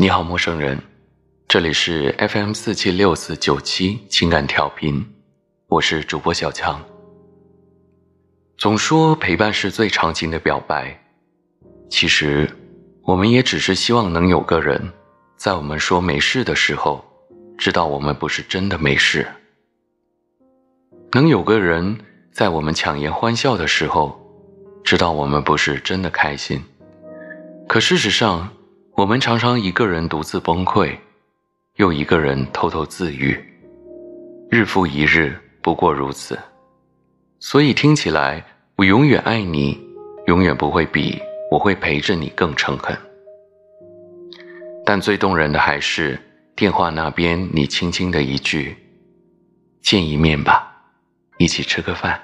你好，陌生人，这里是 FM 四七六四九七情感调频，我是主播小强。总说陪伴是最长情的表白，其实我们也只是希望能有个人，在我们说没事的时候，知道我们不是真的没事；能有个人在我们强颜欢笑的时候，知道我们不是真的开心。可事实上，我们常常一个人独自崩溃，又一个人偷偷自愈，日复一日，不过如此。所以听起来，我永远爱你，永远不会比我会陪着你更诚恳。但最动人的还是电话那边你轻轻的一句：“见一面吧，一起吃个饭。”